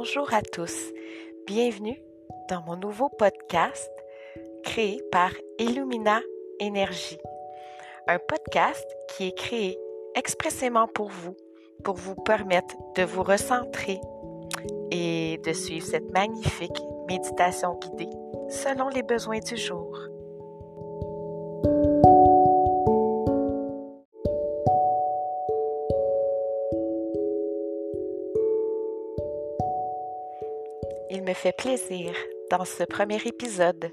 Bonjour à tous, bienvenue dans mon nouveau podcast créé par Illumina Énergie. Un podcast qui est créé expressément pour vous, pour vous permettre de vous recentrer et de suivre cette magnifique méditation guidée selon les besoins du jour. Fait plaisir, dans ce premier épisode,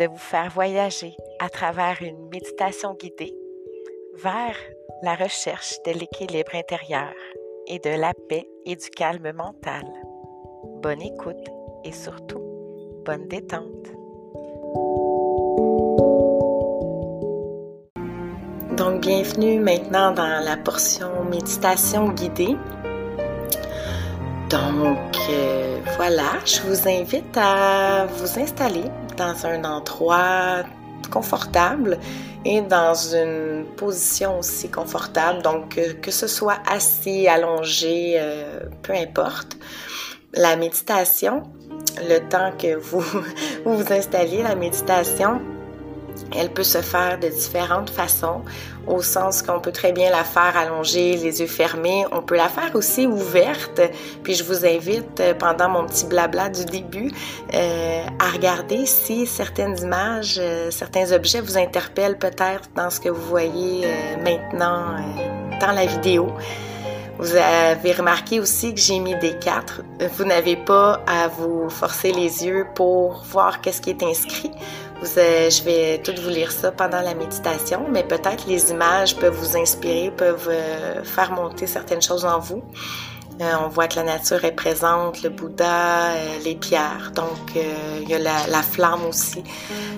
de vous faire voyager à travers une méditation guidée vers la recherche de l'équilibre intérieur et de la paix et du calme mental. Bonne écoute et surtout, bonne détente. Donc, bienvenue maintenant dans la portion méditation guidée. Donc, euh, voilà, je vous invite à vous installer dans un endroit confortable et dans une position aussi confortable. Donc, euh, que ce soit assis, allongé, euh, peu importe. La méditation, le temps que vous vous, vous installez, la méditation, elle peut se faire de différentes façons, au sens qu'on peut très bien la faire allongée, les yeux fermés. On peut la faire aussi ouverte. Puis je vous invite, euh, pendant mon petit blabla du début, euh, à regarder si certaines images, euh, certains objets vous interpellent peut-être dans ce que vous voyez maintenant dans la vidéo. Vous avez remarqué aussi que j'ai mis des quatre. Vous n'avez pas à vous forcer les yeux pour voir qu'est-ce qui est inscrit. Euh, je vais tout vous lire ça pendant la méditation, mais peut-être les images peuvent vous inspirer, peuvent euh, faire monter certaines choses en vous. Euh, on voit que la nature est présente, le Bouddha, les pierres. Donc, il y a la, la, flamme aussi.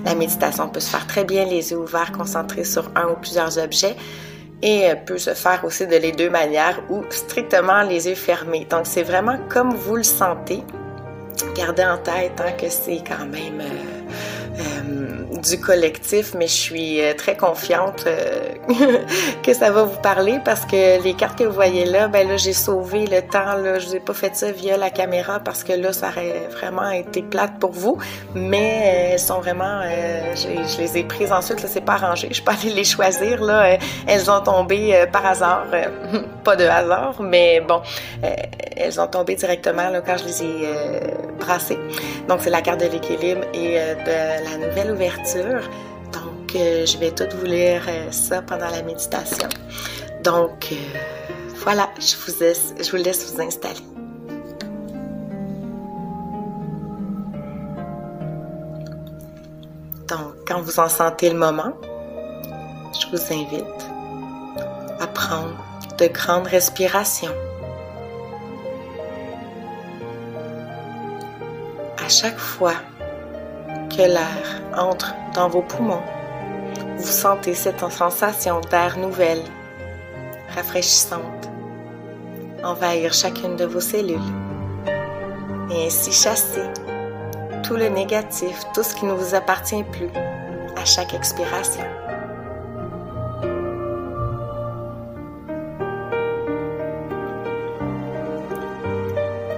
La méditation peut se faire très bien, les yeux ouverts, concentrés sur un ou plusieurs objets. Et peut se faire aussi de les deux manières ou strictement les yeux fermés. Donc, c'est vraiment comme vous le sentez. Gardez en tête hein, que c'est quand même euh, du collectif, mais je suis euh, très confiante euh, que ça va vous parler parce que les cartes que vous voyez là, ben là, j'ai sauvé le temps, là, je vous ai pas fait ça via la caméra parce que là, ça aurait vraiment été plate pour vous, mais elles sont vraiment, je, les ai prises ensuite, là, c'est pas arrangé, je peux aller les choisir, là, elles ont tombé par hasard, pas de hasard, mais bon, elles ont tombé directement là, quand je les ai brassées. Donc, c'est la carte de l'équilibre et de la nouvelle ouverture. Donc, euh, je vais tout vous lire euh, ça pendant la méditation. Donc, euh, voilà, je vous, laisse, je vous laisse vous installer. Donc, quand vous en sentez le moment, je vous invite à prendre de grandes respirations. À chaque fois que l'air entre dans vos poumons. Vous sentez cette sensation d'air nouvelle, rafraîchissante, envahir chacune de vos cellules et ainsi chasser tout le négatif, tout ce qui ne vous appartient plus à chaque expiration.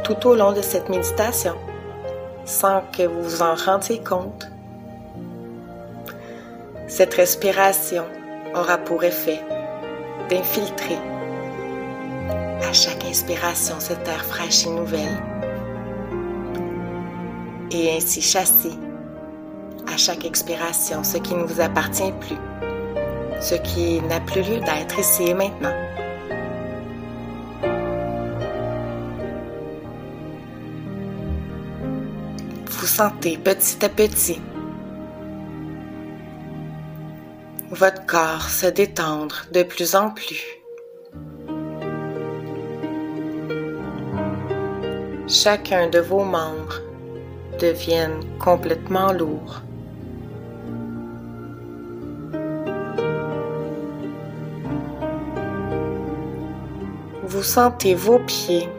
Tout au long de cette méditation, sans que vous vous en rendiez compte. Cette respiration aura pour effet d'infiltrer à chaque inspiration cet air fraîche et nouvelle et ainsi chasser à chaque expiration ce qui ne vous appartient plus, ce qui n'a plus lieu d'être ici et maintenant. Sentez petit à petit votre corps se détendre de plus en plus. Chacun de vos membres deviennent complètement lourds. Vous sentez vos pieds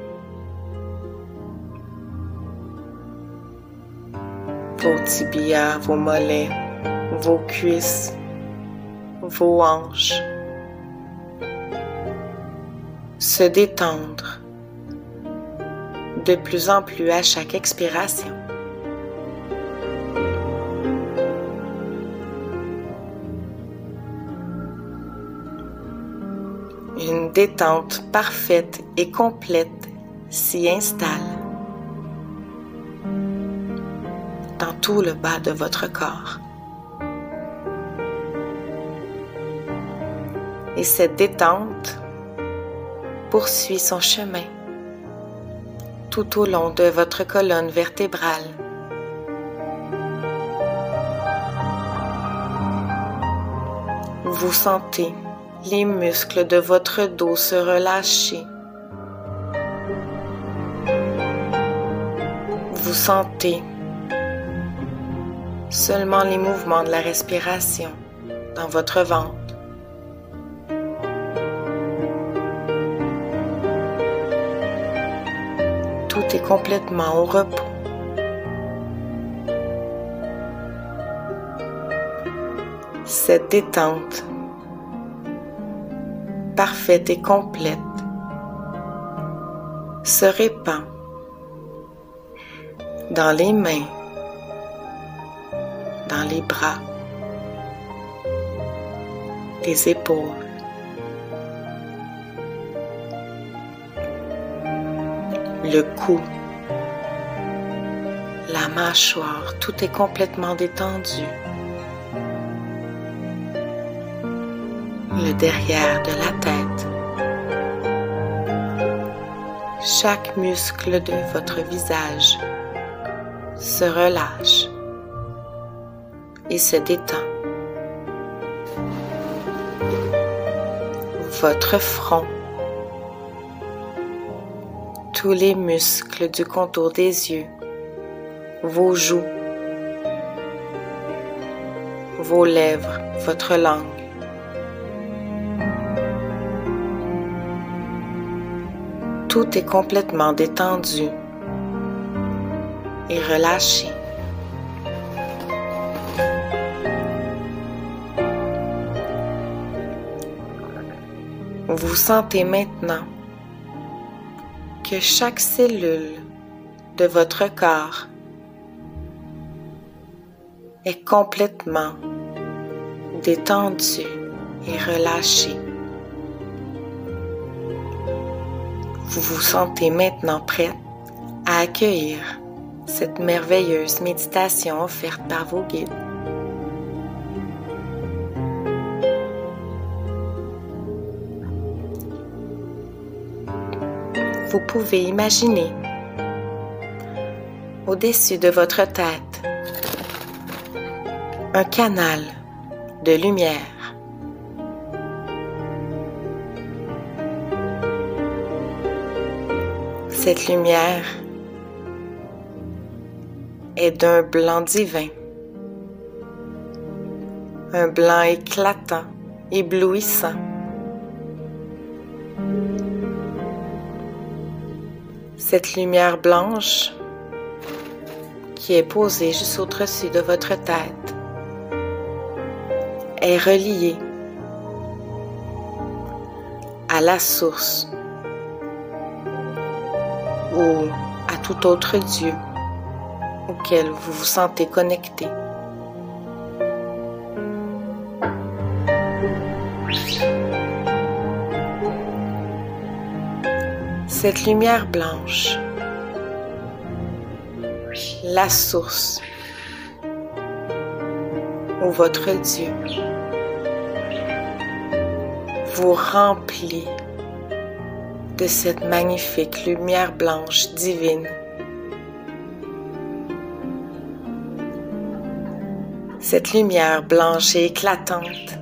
vos tibias, vos mollets, vos cuisses, vos hanches. Se détendre de plus en plus à chaque expiration. Une détente parfaite et complète s'y installe le bas de votre corps. Et cette détente poursuit son chemin tout au long de votre colonne vertébrale. Vous sentez les muscles de votre dos se relâcher. Vous sentez seulement les mouvements de la respiration dans votre ventre. Tout est complètement au repos. Cette détente parfaite et complète se répand dans les mains, dans les bras, les épaules, le cou, la mâchoire, tout est complètement détendu. Le derrière de la tête. Chaque muscle de votre visage se relâche et se détend. Votre front tous les muscles du contour des yeux, vos joues, vos lèvres, votre langue. Tout est complètement détendu et relâché. Vous sentez maintenant que chaque cellule de votre corps est complètement détendue et relâchée. Vous vous sentez maintenant prête à accueillir cette merveilleuse méditation offerte par vos guides. Vous pouvez imaginer au-dessus de votre tête un canal de lumière. Cette lumière est d'un blanc divin, un blanc éclatant, éblouissant. Cette lumière blanche qui est posée juste au-dessus de votre tête est reliée à la source ou à tout autre Dieu auquel vous vous sentez connecté. Cette lumière blanche, la source ou votre Dieu vous remplit de cette magnifique lumière blanche divine. Cette lumière blanche et éclatante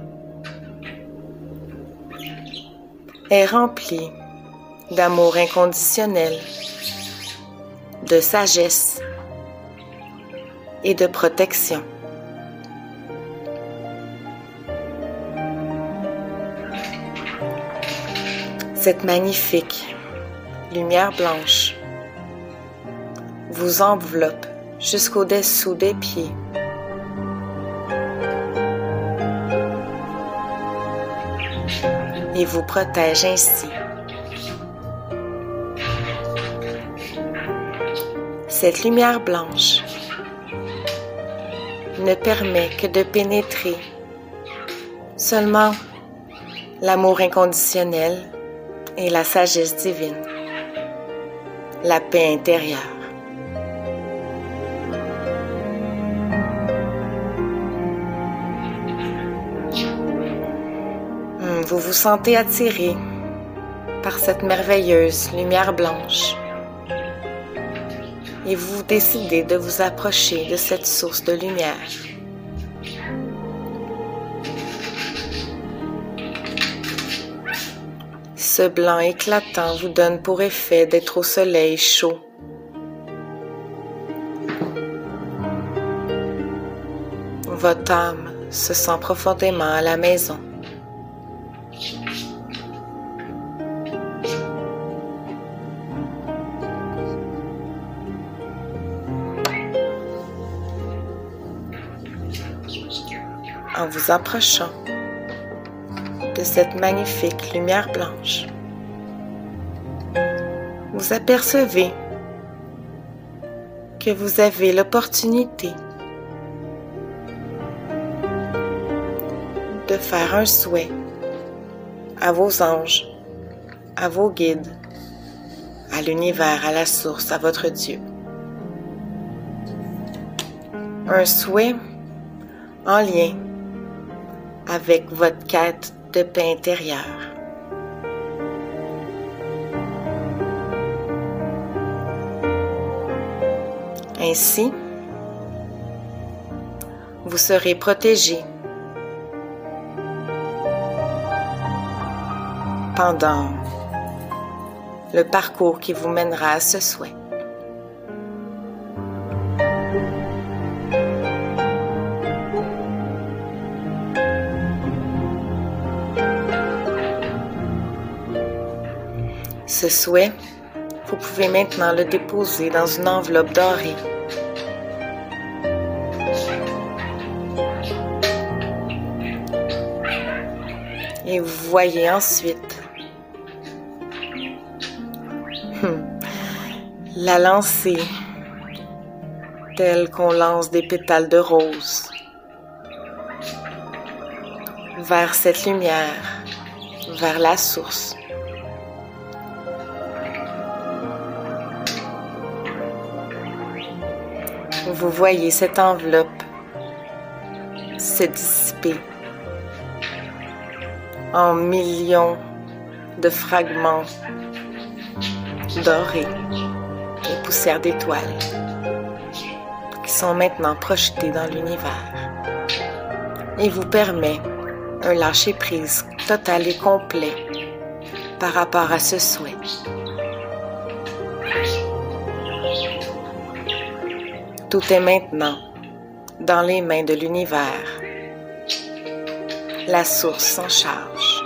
est remplie d'amour inconditionnel, de sagesse et de protection. Cette magnifique lumière blanche vous enveloppe jusqu'au-dessous des pieds. et vous protège ainsi Cette lumière blanche ne permet que de pénétrer seulement l'amour inconditionnel et la sagesse divine, la paix intérieure. Hmm, vous vous sentez attiré par cette merveilleuse lumière blanche et vous décidez de vous approcher de cette source de lumière. Ce blanc éclatant vous donne pour effet d'être au soleil chaud. Votre âme se sent profondément à la maison. Vous approchant, de cette magnifique lumière blanche. Vous apercevez que vous avez l'opportunité de faire un souhait à vos anges, à vos guides, à l'univers, à la source, à votre Dieu. Un souhait en lien avec votre quête de paix intérieure. Ainsi, vous serez protégé pendant le parcours qui vous mènera à ce souhait. Souhait, vous pouvez maintenant le déposer dans une enveloppe dorée. Et vous voyez ensuite hmm, la lancer telle qu'on lance des pétales de rose vers cette lumière, vers la source. Vous voyez cette enveloppe se dissiper en millions de fragments dorés et poussières d'étoiles qui sont maintenant projetés dans l'univers et vous permet un lâcher-prise total et complet par rapport à ce souhait. Tout est maintenant dans les mains de l'univers. La source s'en charge.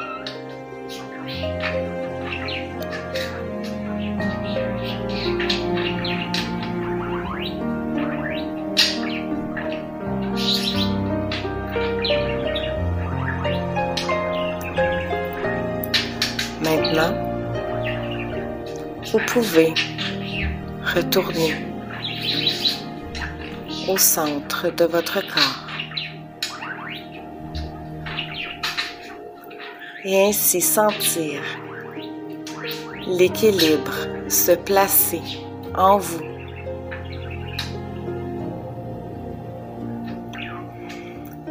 Maintenant, vous pouvez retourner au centre de votre corps. Et ainsi sentir l'équilibre se placer en vous.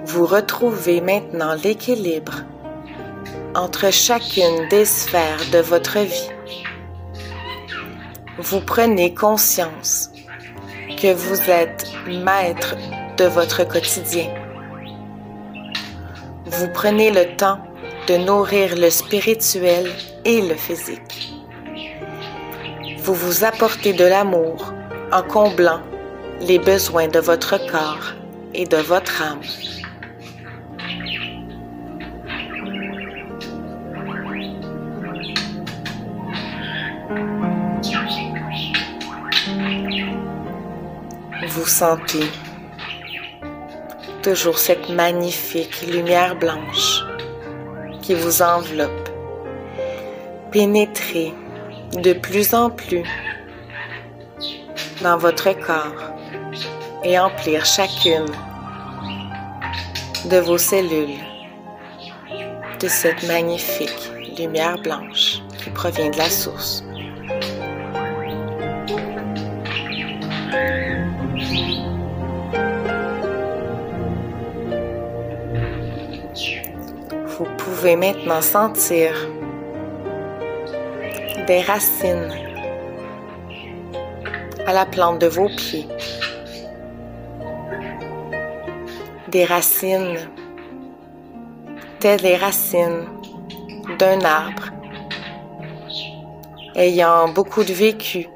Vous retrouvez maintenant l'équilibre entre chacune des sphères de votre vie. Vous prenez conscience que vous êtes maître de votre quotidien. Vous prenez le temps de nourrir le spirituel et le physique. Vous vous apportez de l'amour en comblant les besoins de votre corps et de votre âme. Vous sentez toujours cette magnifique lumière blanche qui vous enveloppe, pénétrer de plus en plus dans votre corps et emplir chacune de vos cellules de cette magnifique lumière blanche qui provient de la source. Pouvez maintenant sentir des racines à la plante de vos pieds. Des racines telles les racines d'un arbre ayant beaucoup de vécu,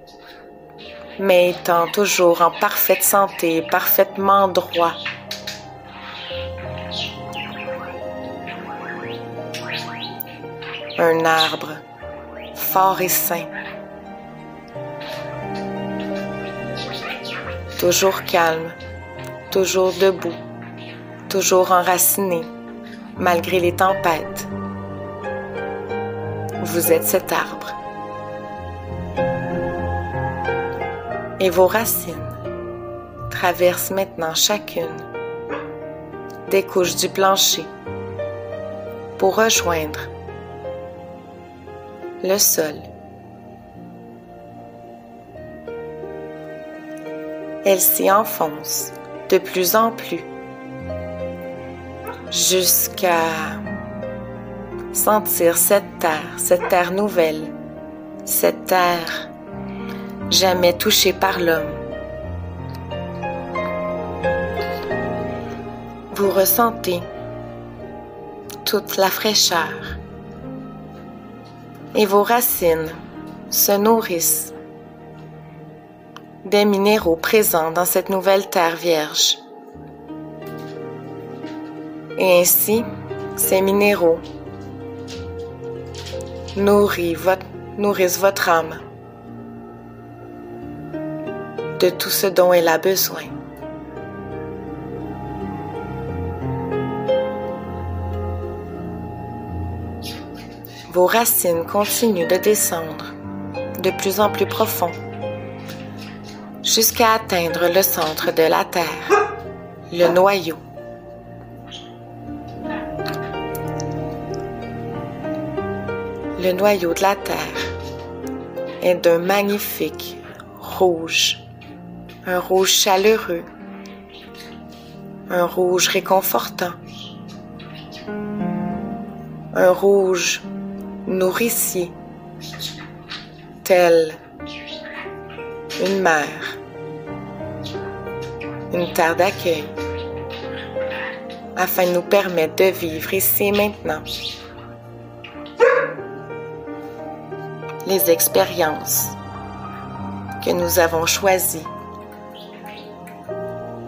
mais étant toujours en parfaite santé, parfaitement droit. Un arbre fort et sain. Toujours calme, toujours debout, toujours enraciné, malgré les tempêtes. Vous êtes cet arbre. Et vos racines traversent maintenant chacune des couches du plancher pour rejoindre le sol. Elle s'y enfonce de plus en plus jusqu'à sentir cette terre, cette terre nouvelle, cette terre jamais touchée par l'homme. Vous ressentez toute la fraîcheur et vos racines se nourrissent des minéraux présents dans cette nouvelle terre vierge. Et ainsi, ces minéraux nourrissent votre, âme de tout ce dont elle a besoin. Vos racines continuent de descendre de plus en plus profond jusqu'à atteindre le centre de la Terre, le noyau. Le noyau de la Terre est d'un magnifique rouge, un rouge chaleureux, un rouge réconfortant, un rouge nourricier, tel une mère, une terre d'accueil, afin de nous permettre de vivre ici et maintenant les expériences que nous avons choisies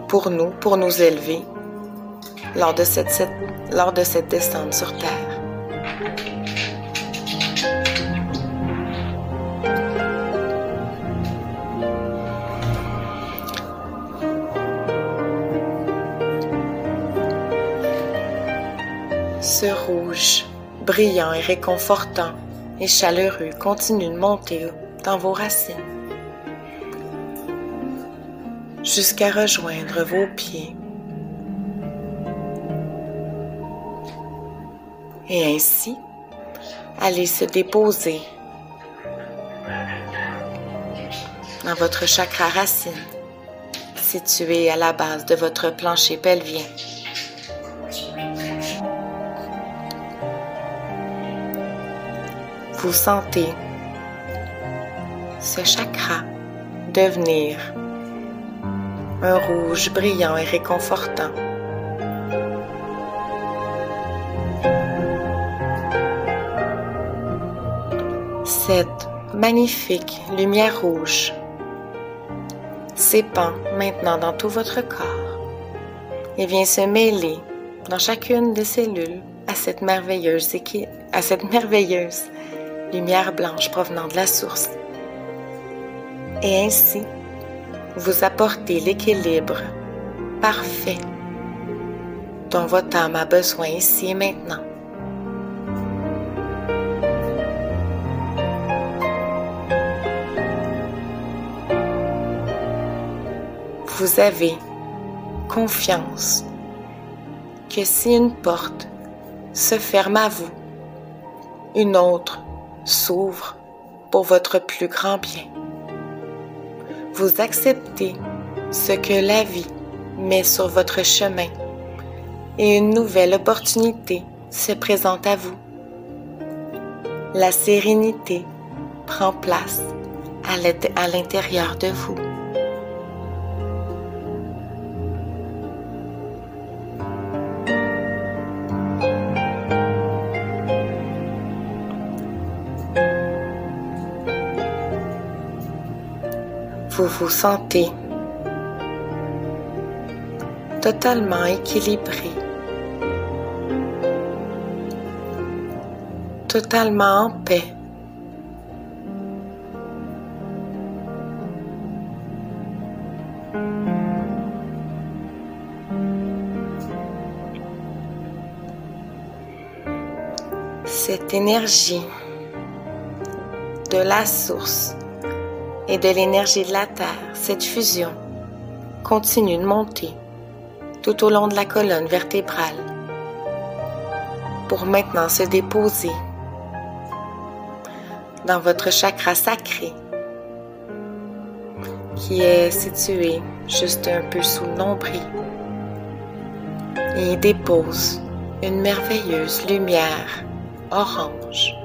pour nous, pour nous élever lors de cette descente sur Terre. Brillant et réconfortant et chaleureux, continue de monter dans vos racines jusqu'à rejoindre vos pieds. Et ainsi, aller se déposer dans votre chakra racine, situé à la base de votre plancher pelvien. Vous sentez ce chakra devenir un rouge brillant et réconfortant. Cette magnifique lumière rouge s'épand maintenant dans tout votre corps et vient se mêler dans chacune des cellules à cette merveilleuse, à cette merveilleuse lumière blanche provenant de la source. Et ainsi, vous apportez l'équilibre parfait dont votre âme a besoin ici et maintenant. vous avez confiance que si une porte se ferme à vous, une autre s'ouvre pour votre plus grand bien. Vous acceptez ce que la vie met sur votre chemin et une nouvelle opportunité se présente à vous. La sérénité prend place à l'intérieur de vous. Vous vous sentez totalement équilibré, totalement en paix. Cette énergie de la source et de l'énergie de la Terre, cette fusion, continue de monter tout au long de la colonne vertébrale pour maintenant se déposer dans votre chakra sacré qui est situé juste un peu sous le nombril et dépose une merveilleuse lumière orange,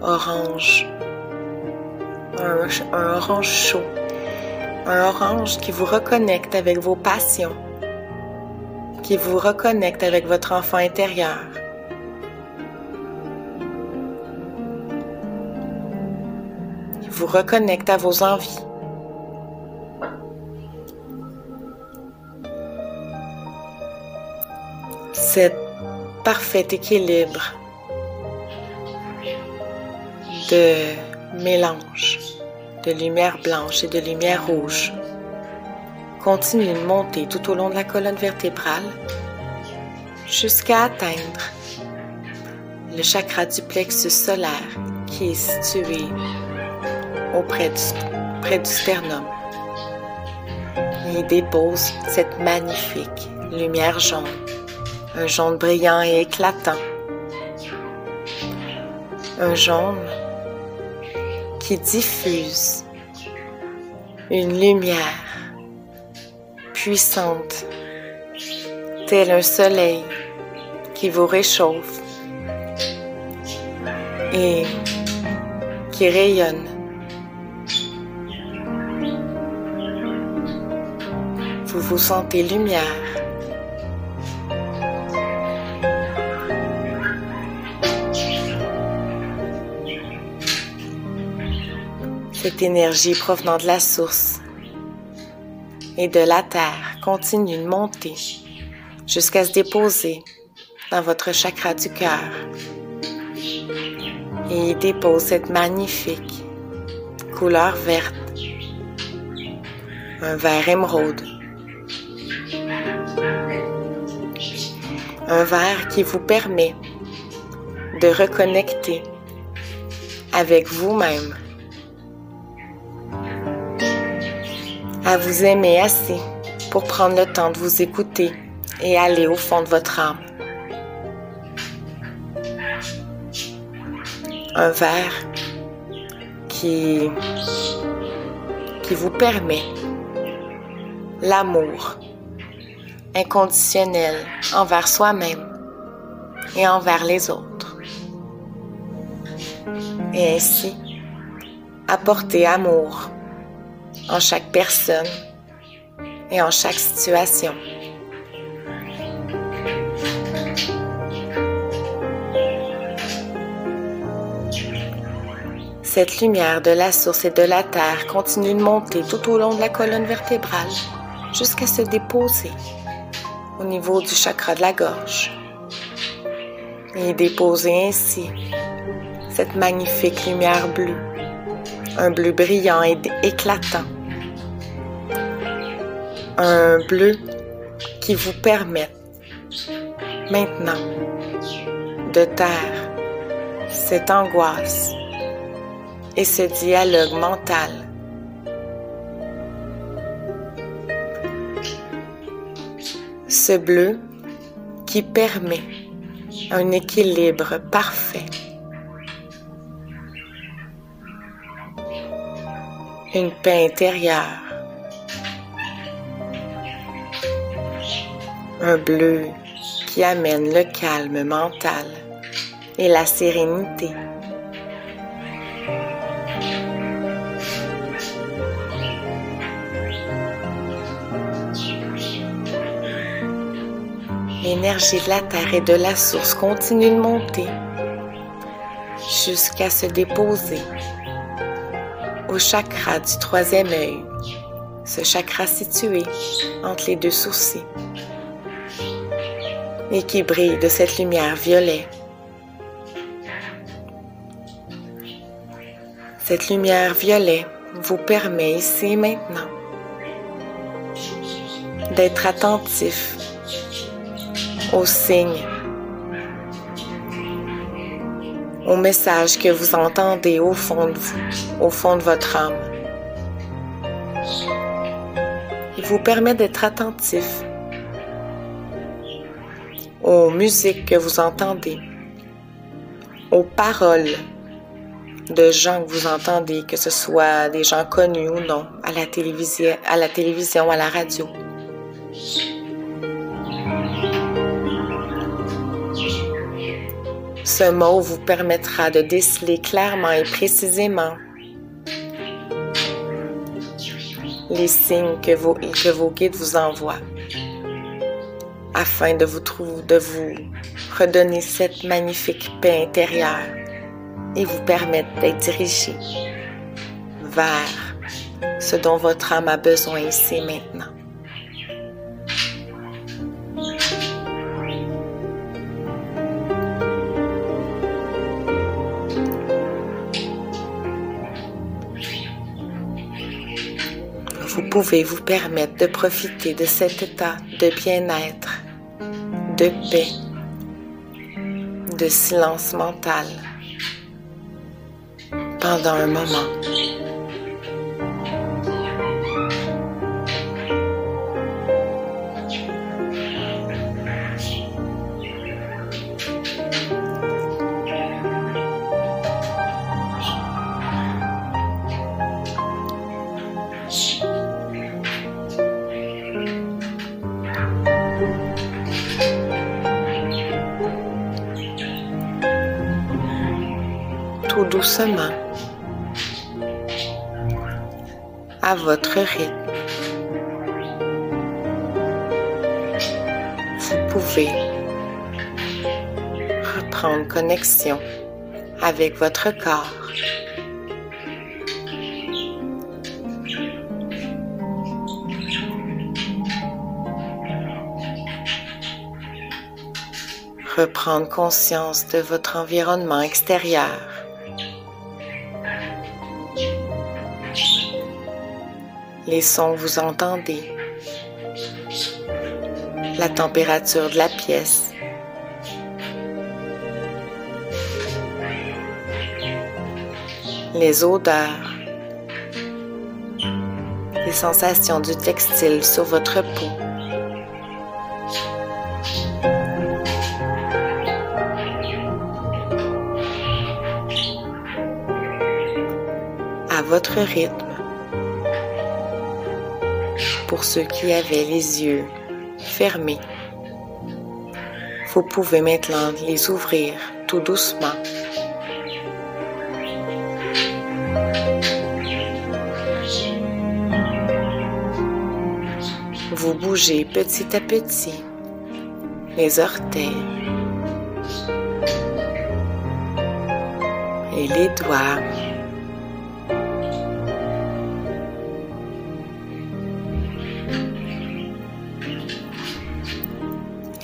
orange un, orange chaud, un orange qui vous reconnecte avec vos passions, qui vous reconnecte avec votre enfant intérieur. Qui vous reconnecte à vos envies. Cet parfait équilibre de mélange de lumière blanche et de lumière rouge continue de monter tout au long de la colonne vertébrale jusqu'à atteindre le chakra du plexus solaire qui est situé auprès du, près du sternum. Il dépose cette magnifique lumière jaune, un jaune brillant et éclatant, un jaune qui diffuse une lumière puissante, tel un soleil qui vous réchauffe et qui rayonne. Vous vous sentez lumière. Cette énergie provenant de la source et de la terre continue de monter jusqu'à se déposer dans votre chakra du cœur et y dépose cette magnifique couleur verte, un vert émeraude, un vert qui vous permet de reconnecter avec vous-même à vous aimer assez pour prendre le temps de vous écouter et aller au fond de votre âme. Un verre qui, qui vous permet l'amour inconditionnel envers soi-même et envers les autres. Et ainsi, apporter amour en chaque personne et en chaque situation. Cette lumière de la source et de la terre continue de monter tout au long de la colonne vertébrale jusqu'à se déposer au niveau du chakra de la gorge et déposer ainsi cette magnifique lumière bleue, un bleu brillant et éclatant un bleu qui vous permet maintenant de taire cette angoisse et ce dialogue mental Ce bleu qui permet un équilibre parfait. Une paix intérieure. Un bleu qui amène le calme mental et la sérénité. L'énergie de la Terre et de la source continue de monter jusqu'à se déposer au chakra du troisième œil, ce chakra situé entre les deux sourcils et qui brille de cette lumière violet. Cette lumière violet vous permet ici et maintenant d'être attentif aux signes, aux messages que vous entendez au fond de vous, au fond de votre âme. Il vous permet d'être attentif aux musiques que vous entendez, aux paroles de gens que vous entendez, que ce soit des gens connus ou non, à la télévision, à la, à la radio. Ce mot vous permettra de déceler clairement et précisément les signes que vos guides vous envoient afin de vous, trouver, de vous redonner cette magnifique paix intérieure et vous permettre d'être dirigé vers ce dont votre âme a besoin ici maintenant. Vous pouvez vous permettre de profiter de cet état de bien-être de paix, de silence mental pendant un moment. À votre rythme. Vous pouvez reprendre connexion avec votre corps. Reprendre conscience de votre environnement extérieur. Les sons vous entendez, la température de la pièce, les odeurs, les sensations du textile sur votre peau. À votre rythme pour ceux qui avaient les yeux fermés. Vous pouvez maintenant les ouvrir tout doucement. Vous bougez petit à petit les orteils et les doigts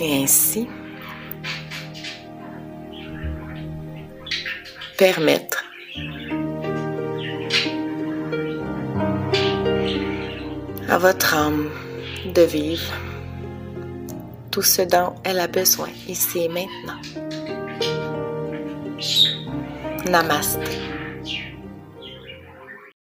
et ainsi permettre à votre âme de vivre tout ce dont elle a besoin ici et maintenant. Namaste.